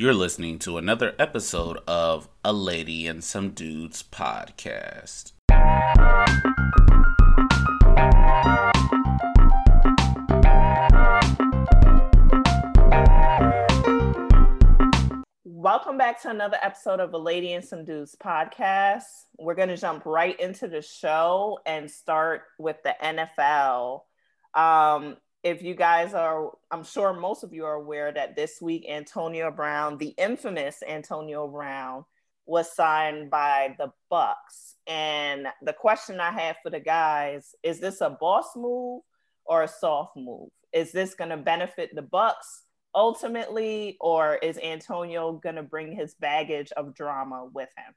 You're listening to another episode of A Lady and Some Dudes podcast. Welcome back to another episode of A Lady and Some Dudes podcast. We're going to jump right into the show and start with the NFL. Um, if you guys are, I'm sure most of you are aware that this week Antonio Brown, the infamous Antonio Brown, was signed by the Bucs. And the question I have for the guys is this a boss move or a soft move? Is this going to benefit the Bucs ultimately, or is Antonio going to bring his baggage of drama with him?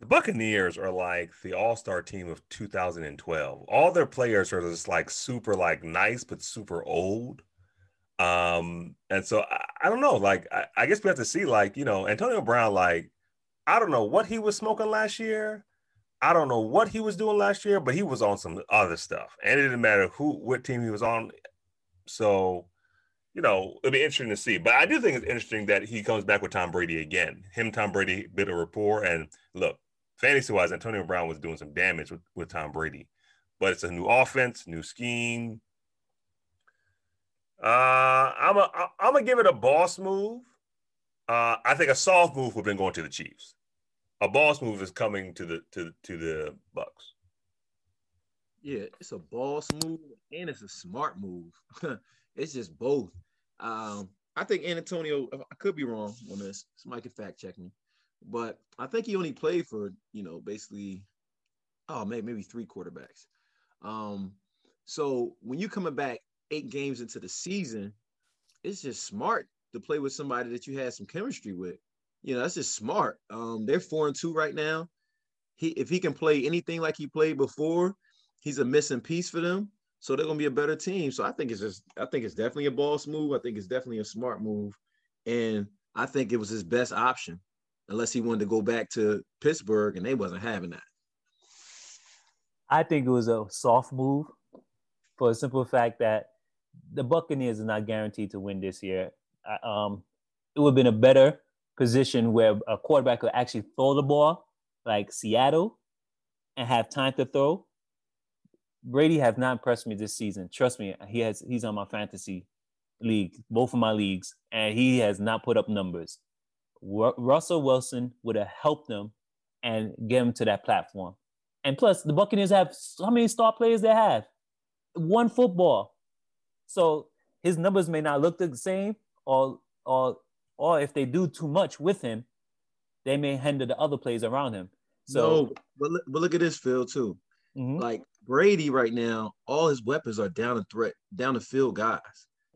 The Buccaneers are like the all-star team of 2012. All their players are just like super like nice but super old. Um, and so I, I don't know. Like I, I, guess we have to see, like, you know, Antonio Brown, like, I don't know what he was smoking last year. I don't know what he was doing last year, but he was on some other stuff. And it didn't matter who what team he was on. So, you know, it'll be interesting to see. But I do think it's interesting that he comes back with Tom Brady again. Him, Tom Brady, bit of rapport. And look, fantasy wise, Antonio Brown was doing some damage with, with Tom Brady. But it's a new offense, new scheme. Uh, I'm a I'm gonna give it a boss move. Uh, I think a soft move would have been going to the Chiefs. A boss move is coming to the to to the Bucs. Yeah, it's a boss move and it's a smart move. it's just both. Um, I think Antonio. I could be wrong on this. Somebody can fact check me but I think he only played for you know basically, oh maybe maybe three quarterbacks. Um, so when you coming back eight games into the season, it's just smart to play with somebody that you had some chemistry with. You know, that's just smart. Um, they're four and two right now. He if he can play anything like he played before, he's a missing piece for them. So they're gonna be a better team. So I think it's just I think it's definitely a boss move. I think it's definitely a smart move. And I think it was his best option unless he wanted to go back to Pittsburgh, and they wasn't having that. I think it was a soft move for the simple fact that the Buccaneers are not guaranteed to win this year. Um, it would have been a better position where a quarterback could actually throw the ball, like Seattle, and have time to throw. Brady has not impressed me this season. Trust me, he has. He's on my fantasy league, both of my leagues, and he has not put up numbers. Russell Wilson would have helped them and get them to that platform. And plus, the Buccaneers have how many star players they have? One football. So his numbers may not look the same, or or or if they do too much with him, they may hinder the other players around him. So, no, but look, but look at this field too. Mm-hmm. Like Brady right now, all his weapons are down the threat, down the field guys.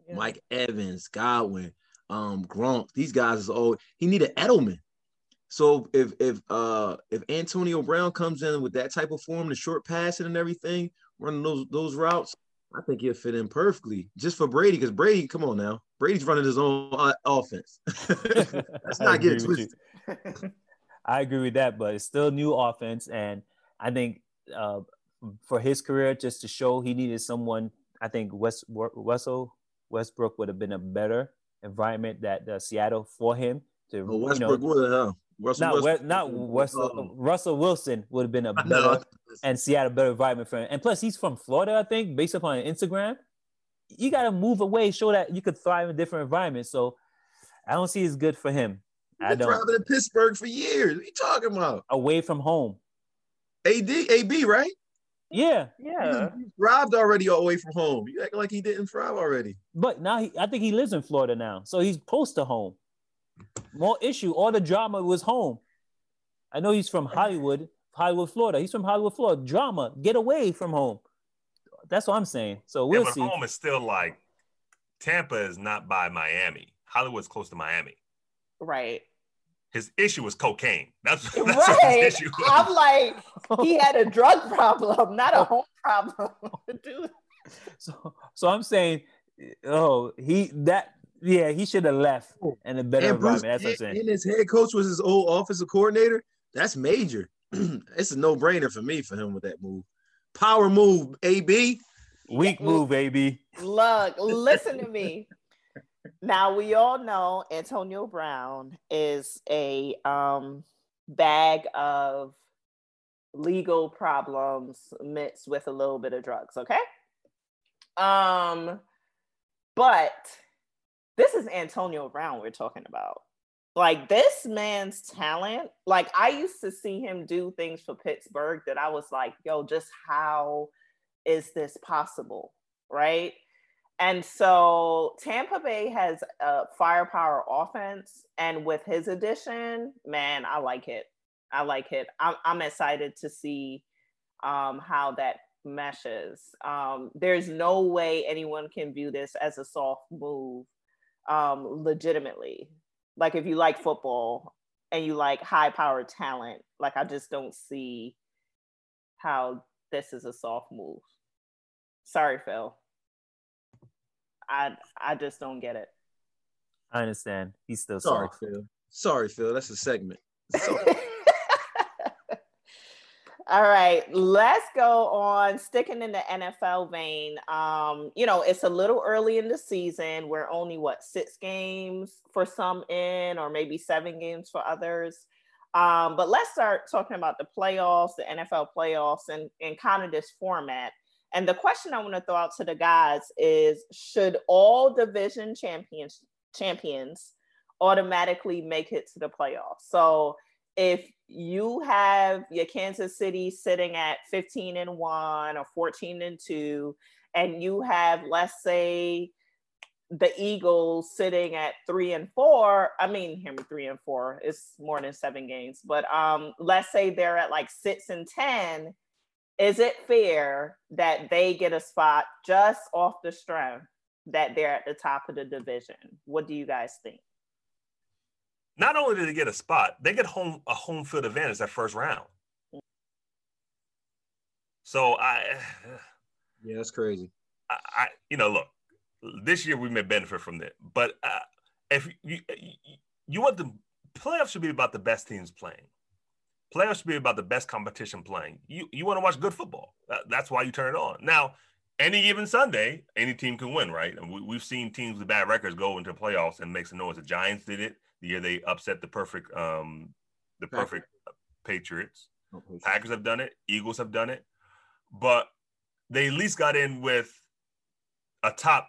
Yeah. Mike Evans, Godwin, um Gronk. These guys is all he needed Edelman. So if if uh if Antonio Brown comes in with that type of form, the short passing and everything, running those those routes, I think he'll fit in perfectly. Just for Brady, because Brady, come on now, Brady's running his own uh, offense. Let's not get twisted. I agree with that, but it's still new offense, and I think uh, for his career, just to show he needed someone, I think West Russell Westbrook would have been a better environment that uh, Seattle for him to. Oh, Westbrook, you know, the hell? Russell not Westbrook. not Russell, oh. Russell Wilson would have been a better and Seattle better environment for him. And plus, he's from Florida, I think, based upon Instagram. You got to move away, show that you could thrive in different environments. So I don't see it's good for him. I don't. Thriving in Pittsburgh for years. What are you talking about? Away from home. AD, AB, right? Yeah, yeah. He thrived already away from home. You act like he didn't thrive already. But now he, I think he lives in Florida now, so he's close to home. More issue. All the drama was home. I know he's from Hollywood, Hollywood, Florida. He's from Hollywood, Florida. Drama. Get away from home. That's what I'm saying. So we'll yeah, see. Home is still like Tampa is not by Miami. Hollywood's close to Miami. Right his issue was cocaine. That's, that's right. his issue. I'm like, he had a drug problem, not a home problem, dude. So, so I'm saying, oh, he that yeah, he should have left oh, in a better and environment. Bruce, That's what I'm saying. And his head coach was his old offensive coordinator. That's major. it's a no brainer for me for him with that move. Power move, AB. Weak move, AB. Look, listen to me Now we all know Antonio Brown is a um, bag of legal problems mixed with a little bit of drugs. Okay. Um, but this is Antonio Brown we're talking about. Like this man's talent, like I used to see him do things for Pittsburgh that I was like, yo, just how is this possible? Right. And so Tampa Bay has a firepower offense. And with his addition, man, I like it. I like it. I'm, I'm excited to see um, how that meshes. Um, there's no way anyone can view this as a soft move um, legitimately. Like if you like football and you like high power talent, like I just don't see how this is a soft move. Sorry, Phil. I I just don't get it. I understand. He's still Sorry, soft. Phil. Sorry, Phil. That's a segment. All right, let's go on. Sticking in the NFL vein, um, you know, it's a little early in the season. We're only what six games for some in, or maybe seven games for others. Um, but let's start talking about the playoffs, the NFL playoffs, and, and kind of this format. And the question I want to throw out to the guys is: Should all division champions champions automatically make it to the playoffs? So if you have your Kansas City sitting at 15 and 1 or 14 and 2 and you have let's say the Eagles sitting at 3 and 4 I mean hear me 3 and 4 it's more than 7 games but um let's say they're at like 6 and 10 is it fair that they get a spot just off the strength that they're at the top of the division what do you guys think Not only did they get a spot, they get home a home field advantage that first round. So I, yeah, that's crazy. I, I you know, look, this year we may benefit from that, but uh, if you you want the playoffs should be about the best teams playing. Playoffs should be about the best competition playing. You you want to watch good football. That- That's why you turn it on. Now, any given Sunday, any team can win, right? And we, we've seen teams with bad records go into playoffs and make some noise. The Giants did it the year they upset the perfect um the perfect Patriots. Okay. Packers have done it. Eagles have done it. But they at least got in with a top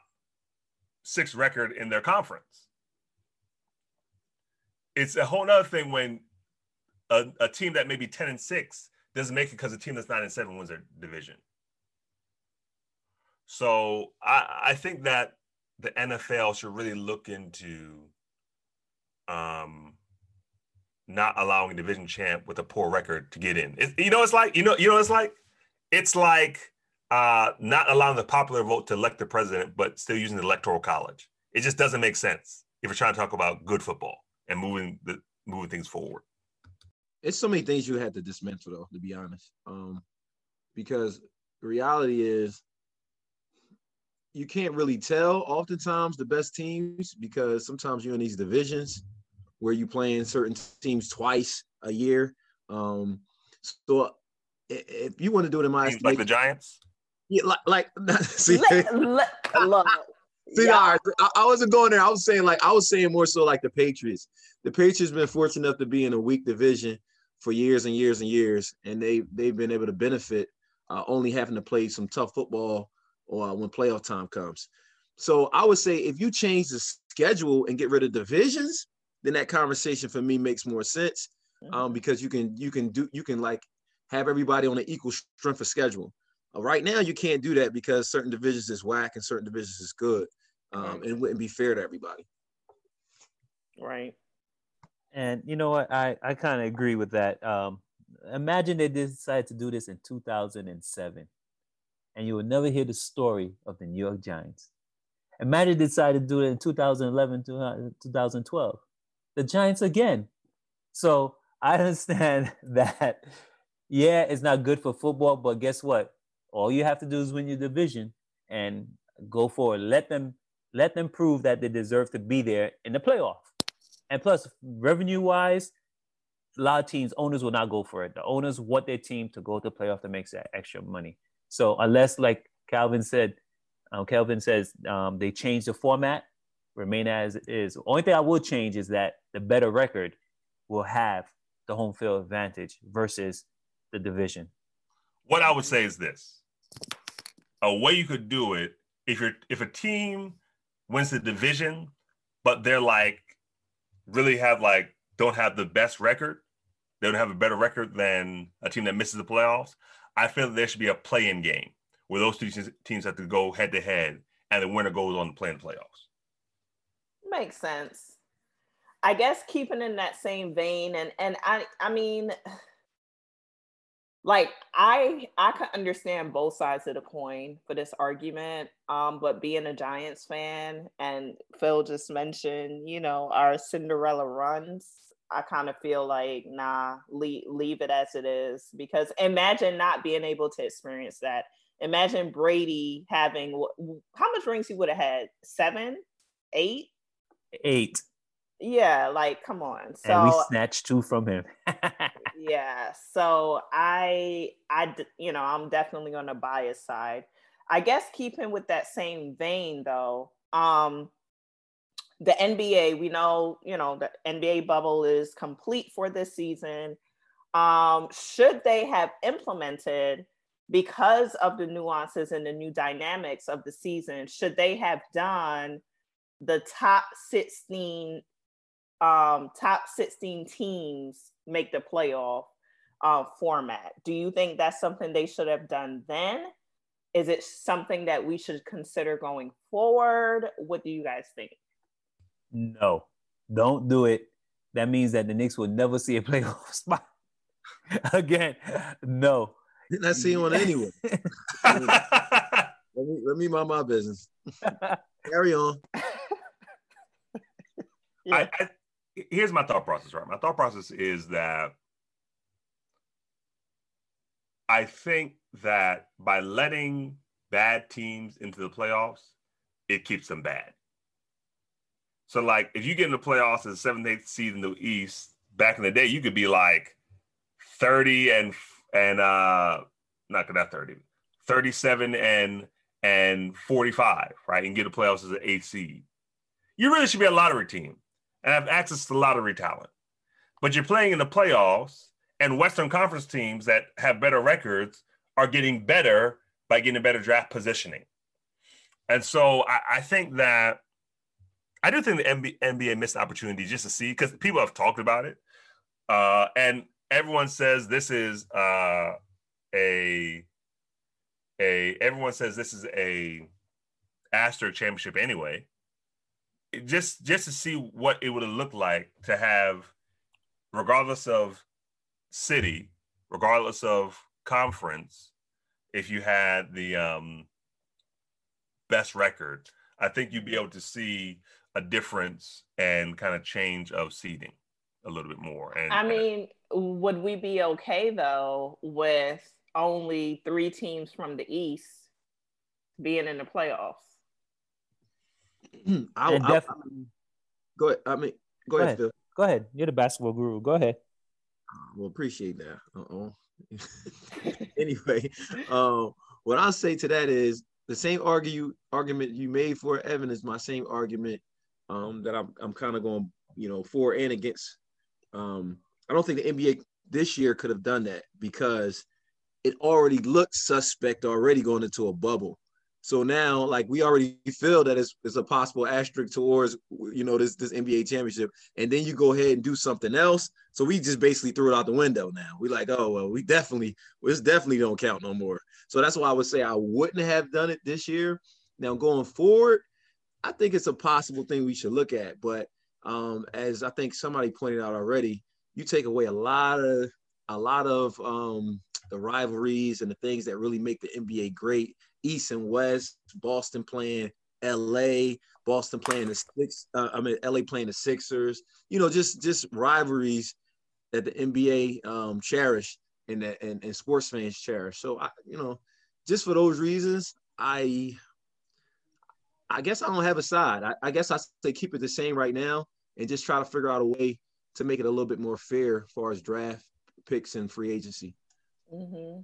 six record in their conference. It's a whole nother thing when a, a team that may be 10 and 6 doesn't make it because a team that's 9 and 7 wins their division. So I, I think that the NFL should really look into um not allowing a division champ with a poor record to get in. It, you know, it's like you know, you know, it's like it's like uh, not allowing the popular vote to elect the president, but still using the electoral college. It just doesn't make sense if you're trying to talk about good football and moving the moving things forward. It's so many things you had to dismantle though to be honest um because the reality is you can't really tell oftentimes the best teams because sometimes you're in these divisions where you playing certain teams twice a year um so if you want to do it in my Teams like the Giants. yeah, like, like see, Let- let- look, See, yeah. all right, I, I wasn't going there. I was saying like I was saying more so like the Patriots. The Patriots been fortunate enough to be in a weak division for years and years and years, and they they've been able to benefit uh, only having to play some tough football or when playoff time comes. So I would say if you change the schedule and get rid of divisions, then that conversation for me makes more sense um, because you can you can do you can like have everybody on an equal strength of schedule. Uh, right now, you can't do that because certain divisions is whack and certain divisions is good, um, and it wouldn't be fair to everybody. right. And you know what? I, I kind of agree with that. Um, imagine they decided to do this in 2007, and you would never hear the story of the New York Giants. Imagine they decided to do it in 2011 uh, 2012. The Giants again. So I understand that, yeah, it's not good for football, but guess what? All you have to do is win your division and go forward. Let them let them prove that they deserve to be there in the playoff. And plus, revenue wise, a lot of teams, owners will not go for it. The owners want their team to go to playoff to make that extra money. So unless, like Calvin said, um, Calvin says um, they change the format remain as it is. Only thing I will change is that the better record will have the home field advantage versus the division. What I would say is this: a way you could do it if you're if a team wins the division, but they're like really have like don't have the best record, they don't have a better record than a team that misses the playoffs. I feel that there should be a play-in game where those two teams have to go head to head, and the winner goes on to play in the playoffs. Makes sense. I guess keeping in that same vein, and and I I mean, like I I can understand both sides of the coin for this argument. Um, but being a Giants fan, and Phil just mentioned, you know, our Cinderella runs. I kind of feel like nah, leave leave it as it is because imagine not being able to experience that. Imagine Brady having how much rings he would have had? Seven, eight, eight. Yeah, like come on. So and we snatched two from him. yeah. So I I you know, I'm definitely on the bias side. I guess keeping with that same vein though, um the NBA, we know, you know, the NBA bubble is complete for this season. Um, should they have implemented because of the nuances and the new dynamics of the season, should they have done the top 16 um, top 16 teams make the playoff uh, format. Do you think that's something they should have done then? Is it something that we should consider going forward? What do you guys think? No, don't do it. That means that the Knicks will never see a playoff spot again. No. Didn't I see one anyway? let, me, let me mind my business. Carry on. yeah. I, I, here's my thought process, right? My thought process is that I think that by letting bad teams into the playoffs, it keeps them bad. So, like, if you get in the playoffs as seventh, eighth seed in the East, back in the day, you could be like 30 and and uh not that 30, 37 and and 45, right? And get the playoffs as an eighth seed. You really should be a lottery team and have access to lottery talent. But you're playing in the playoffs, and Western Conference teams that have better records are getting better by getting a better draft positioning. And so I, I think that I do think the NBA, NBA missed opportunity just to see because people have talked about it, uh, and everyone says this is uh, a a everyone says this is a asterisk championship anyway just just to see what it would have looked like to have, regardless of city, regardless of conference, if you had the um, best record, I think you'd be able to see a difference and kind of change of seeding a little bit more. And I mean, would we be okay though with only three teams from the East being in the playoffs? I, I, I, go ahead. I mean, go, go ahead, ahead, Phil. Go ahead. You're the basketball guru. Go ahead. Well, appreciate that. Uh-oh. anyway, um, what I'll say to that is the same argue argument you made for Evan is my same argument um, that I'm I'm kind of going, you know, for and against. Um, I don't think the NBA this year could have done that because it already looked suspect already going into a bubble. So now, like we already feel that it's, it's a possible asterisk towards you know this this NBA championship, and then you go ahead and do something else. So we just basically threw it out the window now. We like, oh well, we definitely this definitely don't count no more. So that's why I would say I wouldn't have done it this year. Now going forward, I think it's a possible thing we should look at. But um, as I think somebody pointed out already, you take away a lot of a lot of um, the rivalries and the things that really make the NBA great East and West, Boston playing LA, Boston playing the six, uh, I mean LA playing the Sixers. You know, just just rivalries that the NBA um, cherish and and, and sports fans cherish. So I, you know, just for those reasons, I I guess I don't have a side. I, I guess I say keep it the same right now and just try to figure out a way to make it a little bit more fair as far as draft picks and free agency. Mm-hmm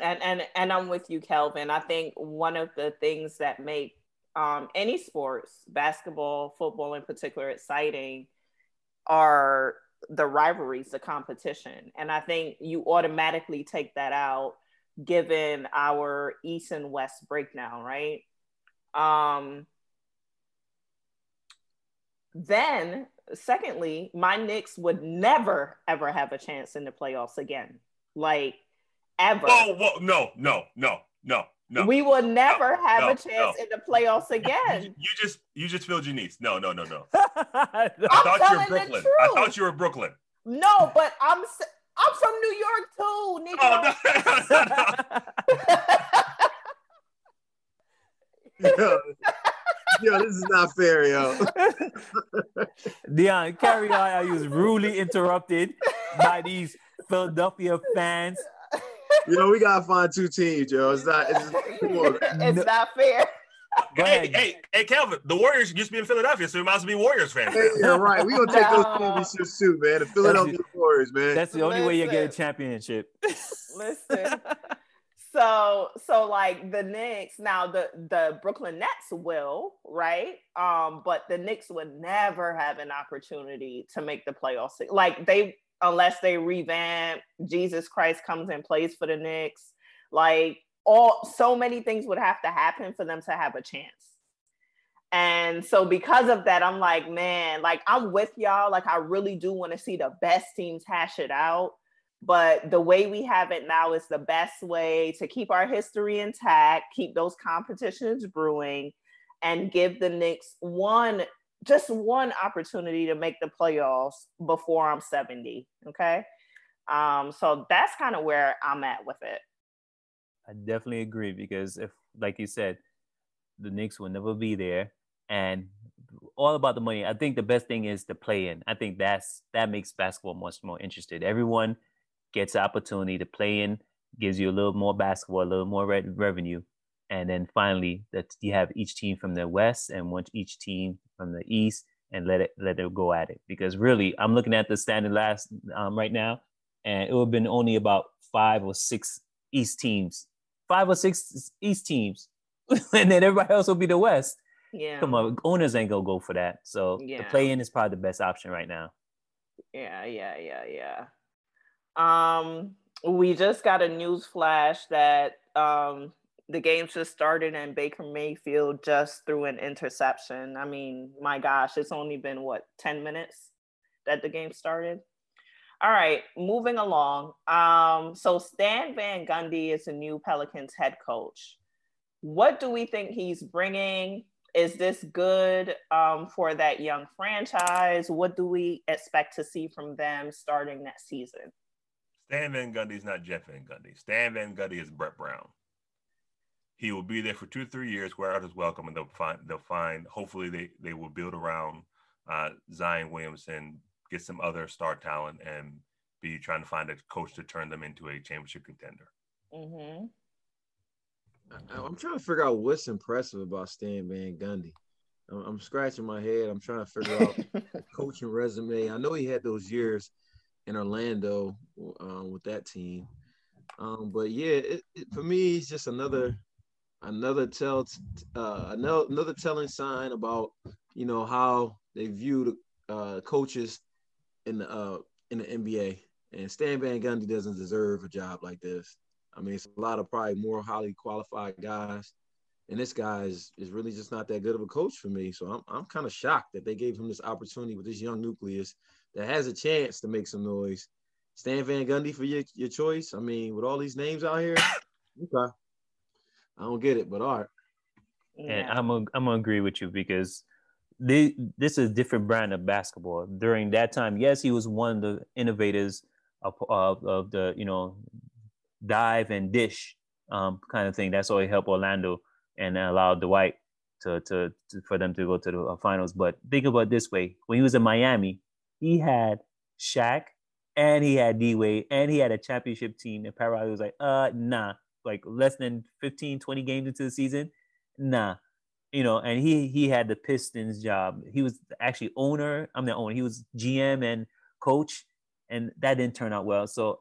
and and and I'm with you, Kelvin. I think one of the things that make um, any sports, basketball, football in particular, exciting are the rivalries, the competition. And I think you automatically take that out given our East and West breakdown, right? Um, then, secondly, my Knicks would never ever have a chance in the playoffs again, like ever. Oh, whoa, whoa, no, no, no, no, no. We will never No, have no, a chance no. in the playoffs again. you just you just filled your niece. No, no, no, no. I'm I I'm thought you telling were the Brooklyn. I thought you were Brooklyn. No, but I'm s- I'm from New York too, nigga. Oh no, no, no. yo, yo, this is not fair, yo. Dion, carry on. I was rudely interrupted by these Philadelphia fans. Yo, we gotta find two teams, yo. It's not. It's, it's No. not fair. Hey, hey, hey, Calvin. The Warriors used to be in Philadelphia, so we might as well be Warriors fans. Yeah, right. We gonna take those No. championships too, man. The Philadelphia Warriors, man. That's the only way you get a championship. Listen. So so like the Knicks now the the Brooklyn Nets will right um but the Knicks would never have an opportunity to make the playoffs like they unless they revamp Jesus Christ comes and plays for the Knicks. Like all so many things would have to happen for them to have a chance. And so because of that I'm like man like I'm with y'all. Like I really do want to see the best teams hash it out. But the way we have it now is the best way to keep our history intact, keep those competitions brewing, and give the Knicks one, just one opportunity to make the playoffs before I'm 70. Okay. Um, so that's kind of where I'm at with it. I definitely agree because if, like you said, the Knicks will never be there, and all about the money. I think the best thing is the play in. I think that's that makes basketball much more interested. Everyone gets an opportunity to play in, gives you a little more basketball, a little more re- revenue, and then finally that you have each team from the west and one each team from the east, and let it let it go at it. Because really, I'm looking at the standing last um, right now, and it would have been only about five or six east teams, five or six east teams, and then everybody else will be the west. Yeah. Come on, owners ain't gonna go for that. So the play in is probably the best option right now. Yeah, yeah, yeah, yeah. Um, we just got a news flash that um the game just started and Baker Mayfield just threw an interception. I mean, my gosh, it's only been what 10 minutes that the game started. All right, moving along. Um, so Stan Van Gundy is the new Pelicans head coach. What do we think he's bringing? Is this good um, for that young franchise? What do we expect to see from them starting next season? Stan Van Gundy is not Jeff Van Gundy. Stan Van Gundy is Brett Brown. He will be there for two, three years, where others welcome, and they'll find they'll find. Hopefully, they they will build around uh, Zion Williamson, get some other star talent, and be trying to find a coach to turn them into a championship contender. Mm-hmm. I- I'm trying to figure out what's impressive about Stan Van Gundy. I'm, I'm scratching my head. I'm trying to figure out coaching resume. I know he had those years in Orlando um, with that team, um, but yeah, it, it, for me, it's just another another tell uh, another, telling sign about you know how they view the uh, coaches in the uh, in the NBA. And Stan Van Gundy doesn't deserve a job like this. I mean, it's a lot of probably more highly qualified guys. And this guy is, is really just not that good of a coach for me. So I'm, I'm kind of shocked that they gave him this opportunity with this young nucleus that has a chance to make some noise. Stan Van Gundy for your, your choice. I mean, with all these names out here, okay. I don't get it, but all right. And I'm gonna I'm gonna agree with you because they, this is a different brand of basketball. During that time, yes, he was one of the innovators of, of, of the you know dive and dish um, kind of thing. That's all he helped Orlando and allowed Dwight to, to, to for them to go to the uh, finals. But think about it this way: when he was in Miami, he had Shaq and he had D Wade and he had a championship team. And Pat Riley was like, uh, nah, like less than 15, 20 games into the season, nah. You know, and he he had the Pistons job. He was actually owner. I'm the owner. He was GM and coach, and that didn't turn out well. So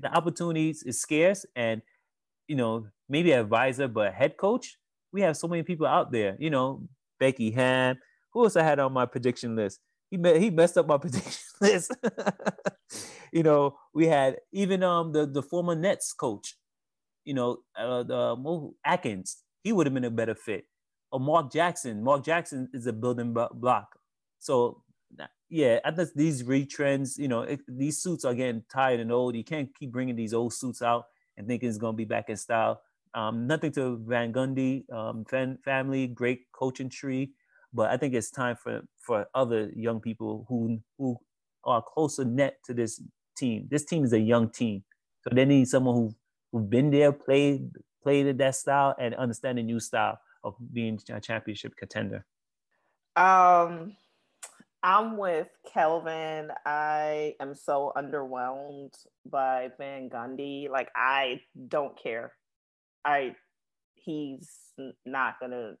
the opportunities is scarce, and you know maybe advisor, but head coach we have so many people out there. You know, Becky Hammon. Who else I had on my prediction list? He met. he messed up my prediction list. you know, we had even um the the former Nets coach. You know, uh, the Atkins. He would have been a better fit. Or Mark Jackson. Mark Jackson is a building block. So yeah, I think these retrends, you know, it, these suits are getting tired and old. You can't keep bringing these old suits out and thinking it's going to be back in style. Um, nothing to Van Gundy um, fan, family, great coaching tree, but I think it's time for for other young people who who are closer net to this team. This team is a young team, so they need someone who who've been there, played played at that style, and understand the new style of being a championship contender. Um, I'm with Kelvin. I am so underwhelmed by Van Gundy. Like I don't care. I he's not gonna.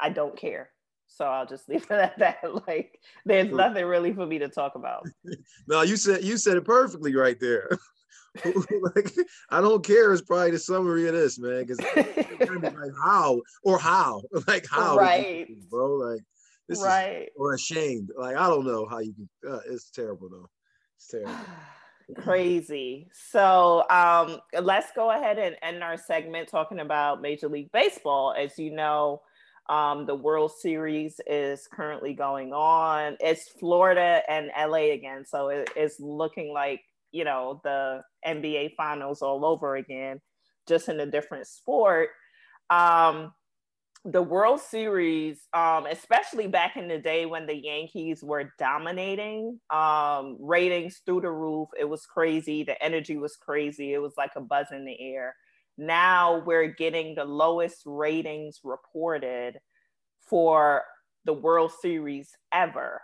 I don't care. So I'll just leave it at that. Like there's nothing really for me to talk about. no, you said you said it perfectly right there. like I don't care is probably the summary of this, man. Because like how or how, like how, right, bro? Like this right. Is, or ashamed. Like I don't know how you can. Uh, it's terrible though. It's terrible. Crazy. So um, let's go ahead and end our segment talking about Major League Baseball. As you know, um, the World Series is currently going on. It's Florida and LA again, so it, it's looking like you know the NBA Finals all over again, just in a different sport. Um, the World Series, um, especially back in the day when the Yankees were dominating, um, ratings through the roof. It was crazy. The energy was crazy. It was like a buzz in the air. Now we're getting the lowest ratings reported for the World Series ever.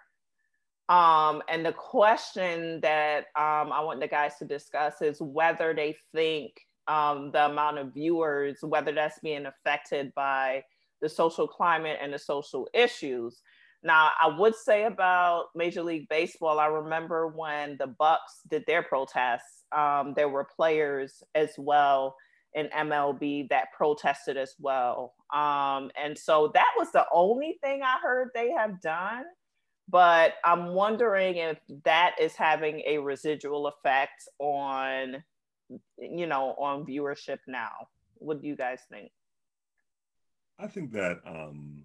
Um, and the question that um, I want the guys to discuss is whether they think um, the amount of viewers, whether that's being affected by the social climate and the social issues. Now, I would say about Major League Baseball, I remember when the Bucks did their protests, um, there were players as well in MLB that protested as well. Um, and so that was the only thing I heard they have done. But I'm wondering if that is having a residual effect on, you know, on viewership now. What do you guys think? I think that um,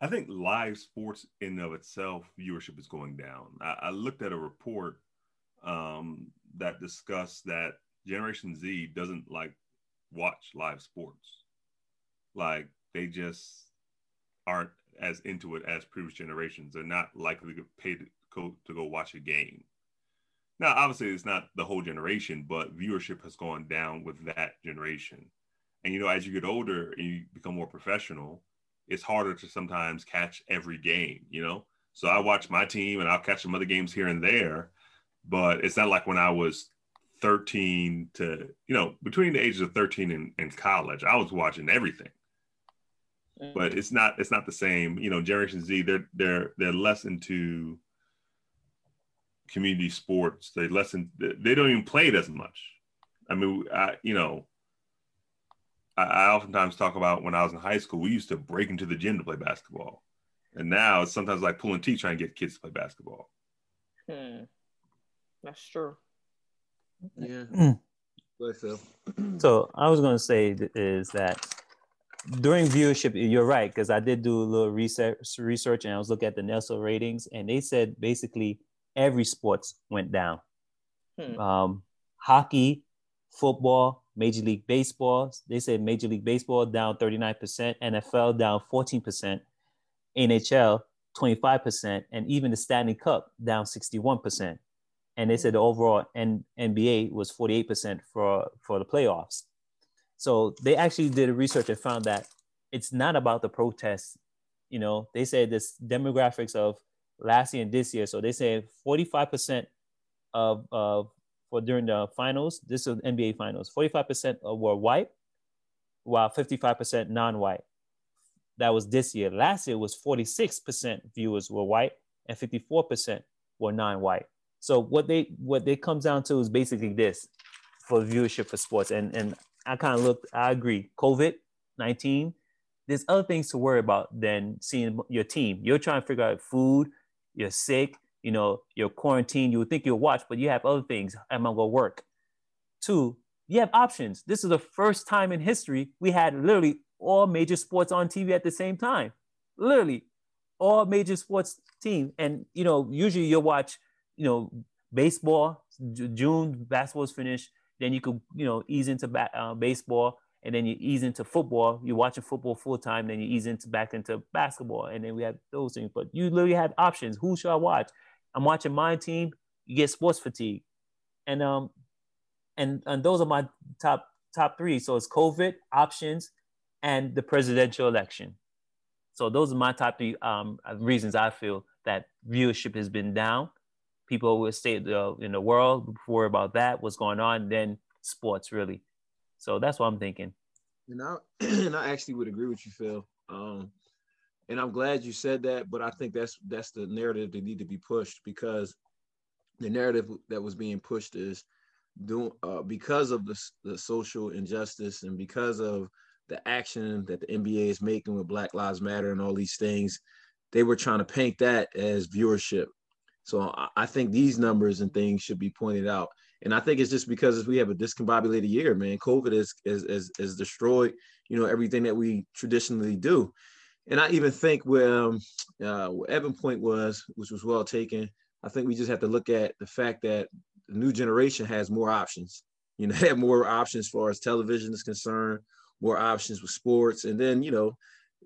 I think live sports in of itself viewership is going down. I, I looked at a report um, that discussed that Generation Z doesn't like watch live sports. Like they just aren't as into it as previous generations. They're not likely to pay to go to go watch a game. Now, obviously, it's not the whole generation, but viewership has gone down with that generation. And you know, as you get older and you become more professional, it's harder to sometimes catch every game, you know? So I watch my team and I'll catch some other games here and there, but it's not like when I was 13 to, you know, between the ages of 13 and, and college, I was watching everything. Mm-hmm. But it's not it's not the same, you know, Generation Z, they're they're they're less into community sports. They less in, they don't even play it as much. I mean, I, you know, I, I oftentimes talk about when I was in high school, we used to break into the gym to play basketball. And now it's sometimes like pulling teeth trying to get kids to play basketball. Hmm. That's true. Yeah. Mm. so I was going to say is that during viewership, you're right because I did do a little research, research, and I was looking at the Nielsen ratings, and they said basically every sports went down. Hmm. Um, hockey, football, Major League Baseball, they said Major League Baseball down 39%, NFL down 14%, NHL 25%, and even the Stanley Cup down 61%. And they said the overall N- NBA was 48% for, for the playoffs. So they actually did a research and found that it's not about the protests. You know, they said this demographics of last year and this year. So they say 45% of, of for during the finals. This is NBA finals. 45% were white, while 55% non-white. That was this year. Last year was 46% viewers were white and 54% were non-white. So what they what they comes down to is basically this for viewership for sports. And and I kind of looked, I agree. COVID 19 there's other things to worry about than seeing your team. You're trying to figure out food, you're sick, you know, you're quarantined, you would think you'll watch, but you have other things. Am I gonna work? Two, you have options. This is the first time in history we had literally all major sports on TV at the same time. Literally, all major sports team. And you know, usually you'll watch, you know, baseball. June basketball's finished. Then you could, you know, ease into ba- uh, baseball and then you ease into football. You're watching football full time, then you ease into back into basketball, and then we have those things. But you literally have options. Who should I watch? I'm watching my team. You get sports fatigue, and um, and and those are my top top three. So it's COVID options and the presidential election. So those are my top three um, reasons I feel that viewership has been down. People will stay uh, in the world before about that, what's going on, then sports really. So that's what I'm thinking. And I and I actually would agree with you, Phil. Um, and I'm glad you said that, but I think that's that's the narrative that need to be pushed because the narrative that was being pushed is doing uh, because of the, the social injustice and because of the action that the NBA is making with Black Lives Matter and all these things, they were trying to paint that as viewership. So I think these numbers and things should be pointed out. And I think it's just because we have a discombobulated year, man. COVID has is, is, is destroyed, you know, everything that we traditionally do. And I even think where, um, uh, where Evan point was, which was well taken, I think we just have to look at the fact that the new generation has more options. You know, they have more options as far as television is concerned, more options with sports, and then you know,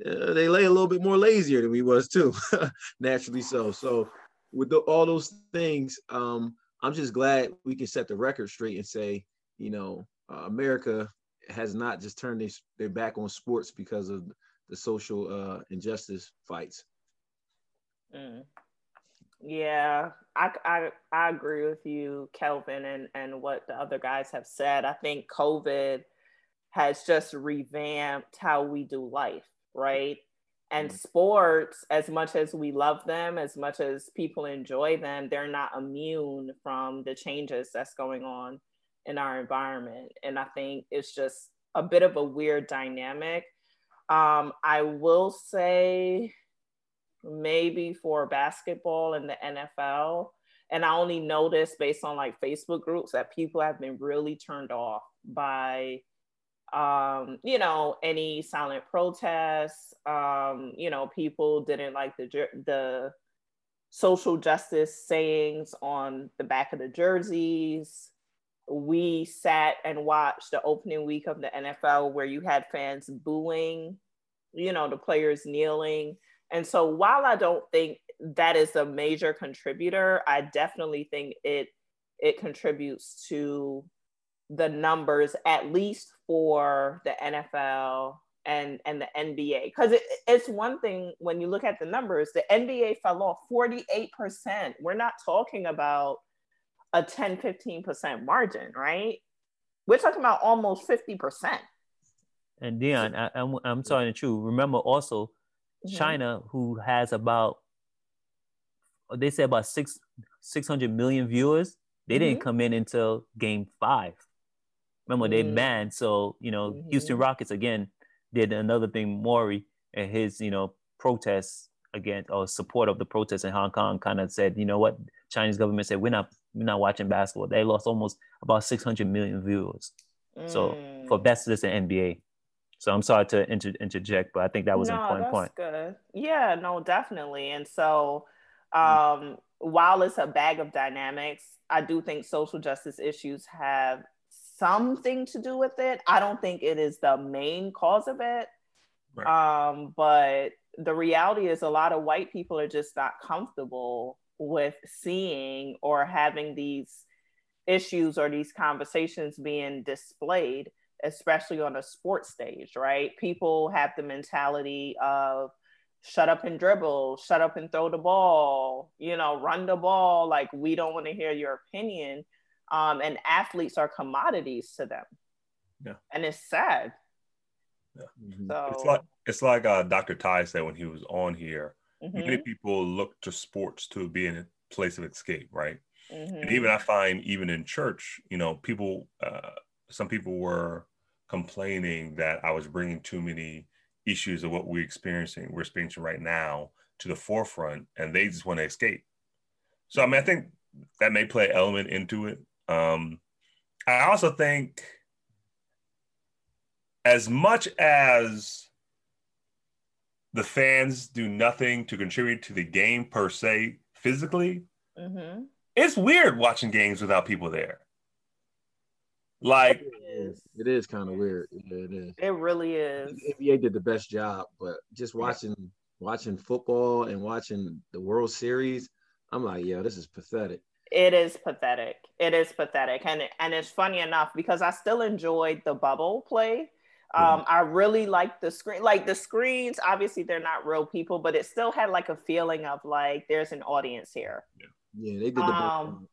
uh, they lay a little bit more lazier than we was too, naturally so. So with the, all those things, um, I'm just glad we can set the record straight and say, you know, uh, America has not just turned their, their back on sports because of the social uh, injustice fights. Mm. Yeah, I, I I agree with you, Kelvin, and and what the other guys have said. I think COVID has just revamped how we do life, right? And mm-hmm. sports, as much as we love them, as much as people enjoy them, they're not immune from the changes that's going on in our environment. And I think it's just a bit of a weird dynamic. Um, I will say, maybe for basketball and the NFL, and I only noticed based on like Facebook groups that people have been really turned off by um, you know, any silent protests. Um, you know, people didn't like the the social justice sayings on the back of the jerseys. We sat and watched the opening week of the NFL where you had fans booing, you know, the players kneeling. And so while I don't think that is a major contributor, I definitely think it it contributes to the numbers at least for the NFL and and the NBA because it, it's one thing when you look at the numbers the NBA fell off 48% we're not talking about a 10 15% margin right? We're talking about almost 50% and Dion I, am I'm, I'm telling you remember also mm-hmm. China who has about they say about six 600 million viewers they mm-hmm. didn't come in until game five Remember, they banned. So, you know, mm-hmm. Houston Rockets again did another thing. Morey and his, you know, protests against or support of the protests in Hong Kong kind of said, you know what, Chinese government said we're not we're not watching basketball. They lost almost about 600 million viewers. Mm. So for that's just an NBA. So I'm sorry to inter- interject, but I think that was no, an important point. Good. Yeah, no, definitely. And so mm. um, while it's a bag of dynamics, I do think social justice issues have something to do with it. I don't think it is the main cause of it. Right. Um, but the reality is, a lot of white people are just not comfortable with seeing or having these issues or these conversations being displayed, especially on a sports stage, right? People have the mentality of shut up and dribble, shut up and throw the ball, you know, run the ball. Like, we don't want to hear your opinion um, and athletes are commodities to them. Yeah, and it's sad. Yeah. Mm-hmm. So it's like it's like uh, Dr. Ty said when he was on here. Mm-hmm. Many people look to sports to be in a place of escape, right? Mm-hmm. And even I find even in church, you know, people, uh, some people were complaining that I was bringing too many issues of what we're experiencing, we're experiencing right now to the forefront, and they just want to escape. So I mean, I think that may play an element into it. Um, I also think, as much as the fans do nothing to contribute to the game per se physically, Mm-hmm. it's weird watching games without people there. Like, It is. It is kind of weird. Yeah, it is. It really is. NBA did the best job, but just watching watching football and watching the World Series, I'm like, yo, this is pathetic. It is pathetic. It is pathetic, and and it's funny enough because I still enjoyed the bubble play. Um, I really liked the screen. Like the screens, obviously they're not real people, but it still had like a feeling of like there's an audience here. Yeah, they did the. Um,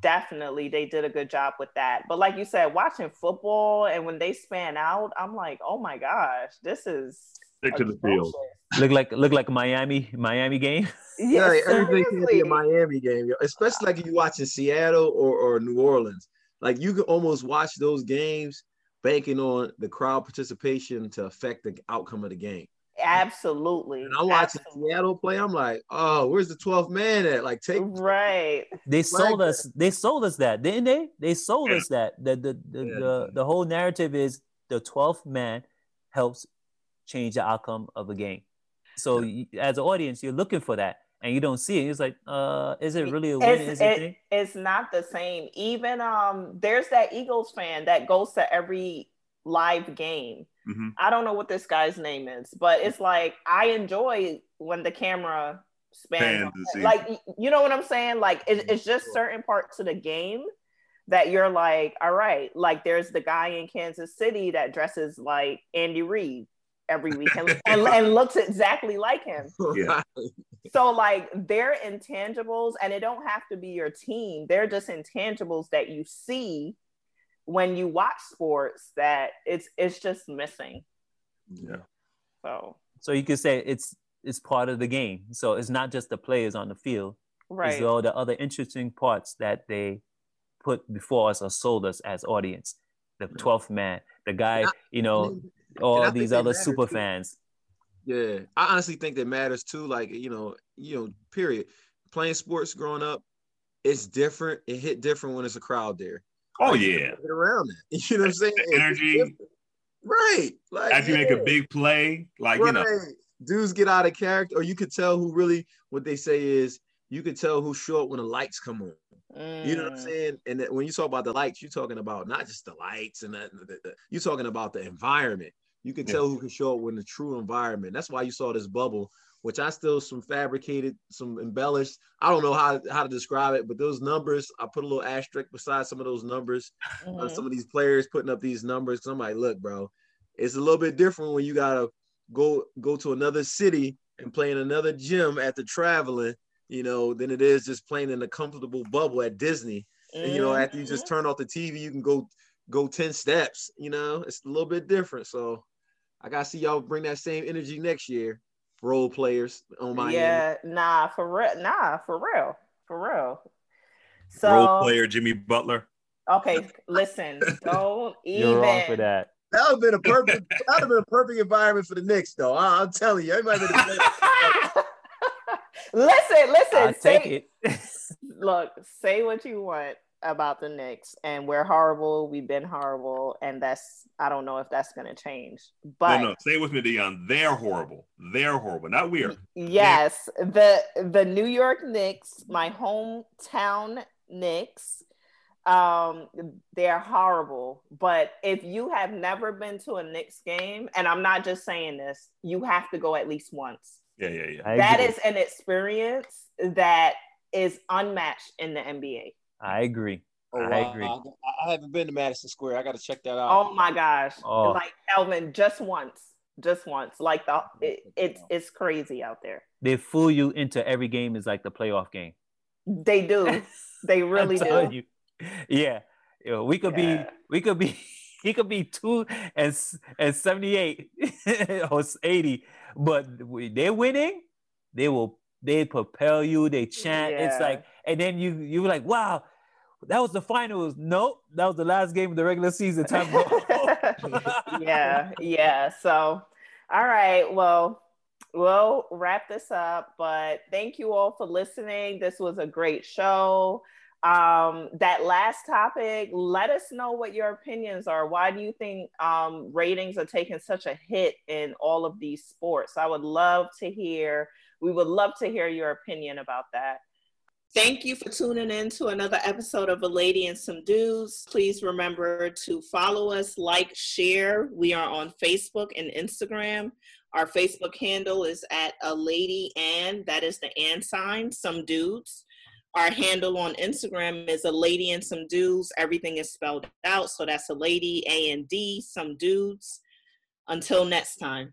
Definitely, they did a good job with that. But like you said, watching football and when they span out, I'm like, oh my gosh, this is stick to the field. Look like look like Miami Miami game. Yeah, Yeah, everything can be a Miami game, yo. especially like if you watch in Seattle or, or New Orleans. Like you can almost watch those games banking on the crowd participation to affect the outcome of the game. Absolutely. And I'm watching Absolutely. Seattle play. I'm like, oh, where's the 12th man at? Like, take Right. They sold us. They sold us that, didn't they? They sold Yeah. us that. The the the, Yeah. the the whole narrative is the twelfth man helps change the outcome of a game. So you, as an audience, you're looking for that, and you don't see it. It's like, uh, is it really a win? It's, Is it it- it's not the same. Even um, there's that Eagles fan that goes to every live game. Mhm. I don't know what this guy's name is, but it's like I enjoy when the camera spans. Pans on to it. see. Like you know what I'm saying? Like it, it's just certain parts of the game that you're like, all right. Like there's the guy in Kansas City that dresses like Andy Reid every week and, and, and looks exactly like him. Yeah. So like they're intangibles and it don't have to be your team. They're just intangibles that you see when you watch sports that it's it's just missing. Yeah. So So you could say it's it's part of the game. So it's not just the players on the field. right. It's all the other interesting parts that they put before us or sold us as audience. The twelfth man, the guy, you know, And I all these other super too. fans. Yeah, I honestly think that matters too. Like you know, you know, period. Playing sports growing up, it's different. It hit different when it's a crowd there. Oh Like, yeah. Get around that. You know what I'm saying? Energy. right? Like After you make a big play, like you know, dudes get out of character, or you could tell who really what they say is you can tell who's short when the lights come on. You know what I'm Mm. saying? And that when you talk about the lights, you're talking about not just the lights and that, the- the- you're talking about the environment. You can Yeah. tell who can show up when the true environment. That's why you saw this bubble, which I still some fabricated, some embellished. I don't know how, how to describe it, but those numbers, I put a little asterisk beside some of those numbers uh, Mhm. some of these players putting up these numbers. I'm like, look, bro, it's a little bit different when you gotta go go to another city and play in another gym after traveling, you know, than it is just playing in a comfortable bubble at Disney. And, you know, after you just Mhm. turn off the TV, you can go go 10 steps, you know, it's a little bit different. So I gotta see y'all bring that same energy next year, role players on my yeah, nah, for real, nah, for real, for real. So role player Jimmy Butler. okay, listen, don't even You're wrong for that. That would have been a perfect that would have been a perfect environment for the Knicks, though. I, am telling you, everybody been listen, listen. I say- take it. look, say what you want about the Knicks, and we're horrible. We've been horrible, and that's I don't know if that's gonna change. But no, no, say it with me, Dion. They're horrible. They're horrible. Not we're. yes, the the New York Knicks, my hometown Knicks, um, they're horrible. But if you have never been to a Knicks game, and I'm not just saying this, you have to go at least once. Yeah, yeah, yeah. I That agree. is an experience that is unmatched in the NBA. I agree. Oh, I agree. I, I haven't been to Madison Square. I got to check that out. Oh my gosh! Oh. Like Elvin, just once, just once. Like the it, it's it's crazy out there. They fool you into every game is like the playoff game. They do. They really I'm do. you. Yeah. You know, we could Yeah. be we could be he could be two and s- and 78 or 80, but they're winning, they will they propel you, they chant. It's like, and then you you were like, wow, that was the finals. Nope, that was the last game of the regular season. Time yeah, yeah. So, All right. Well, we'll wrap this up, but thank you all for listening. This was a great show. Um, that last topic, let us know what your opinions are. Why do you think um, ratings are taking such a hit in all of these sports? I would love to hear, we would love to hear your opinion about that. Thank you for tuning in to another episode of A Lady and Some Dudes. Please remember to follow us, like, share. We are on Facebook and Instagram. Our Facebook handle is at A Lady and, that is the and sign, Some Dudes. Our handle on Instagram is A Lady and Some Dudes. Everything is spelled out. So that's A Lady, A and D, Some Dudes. Until next time.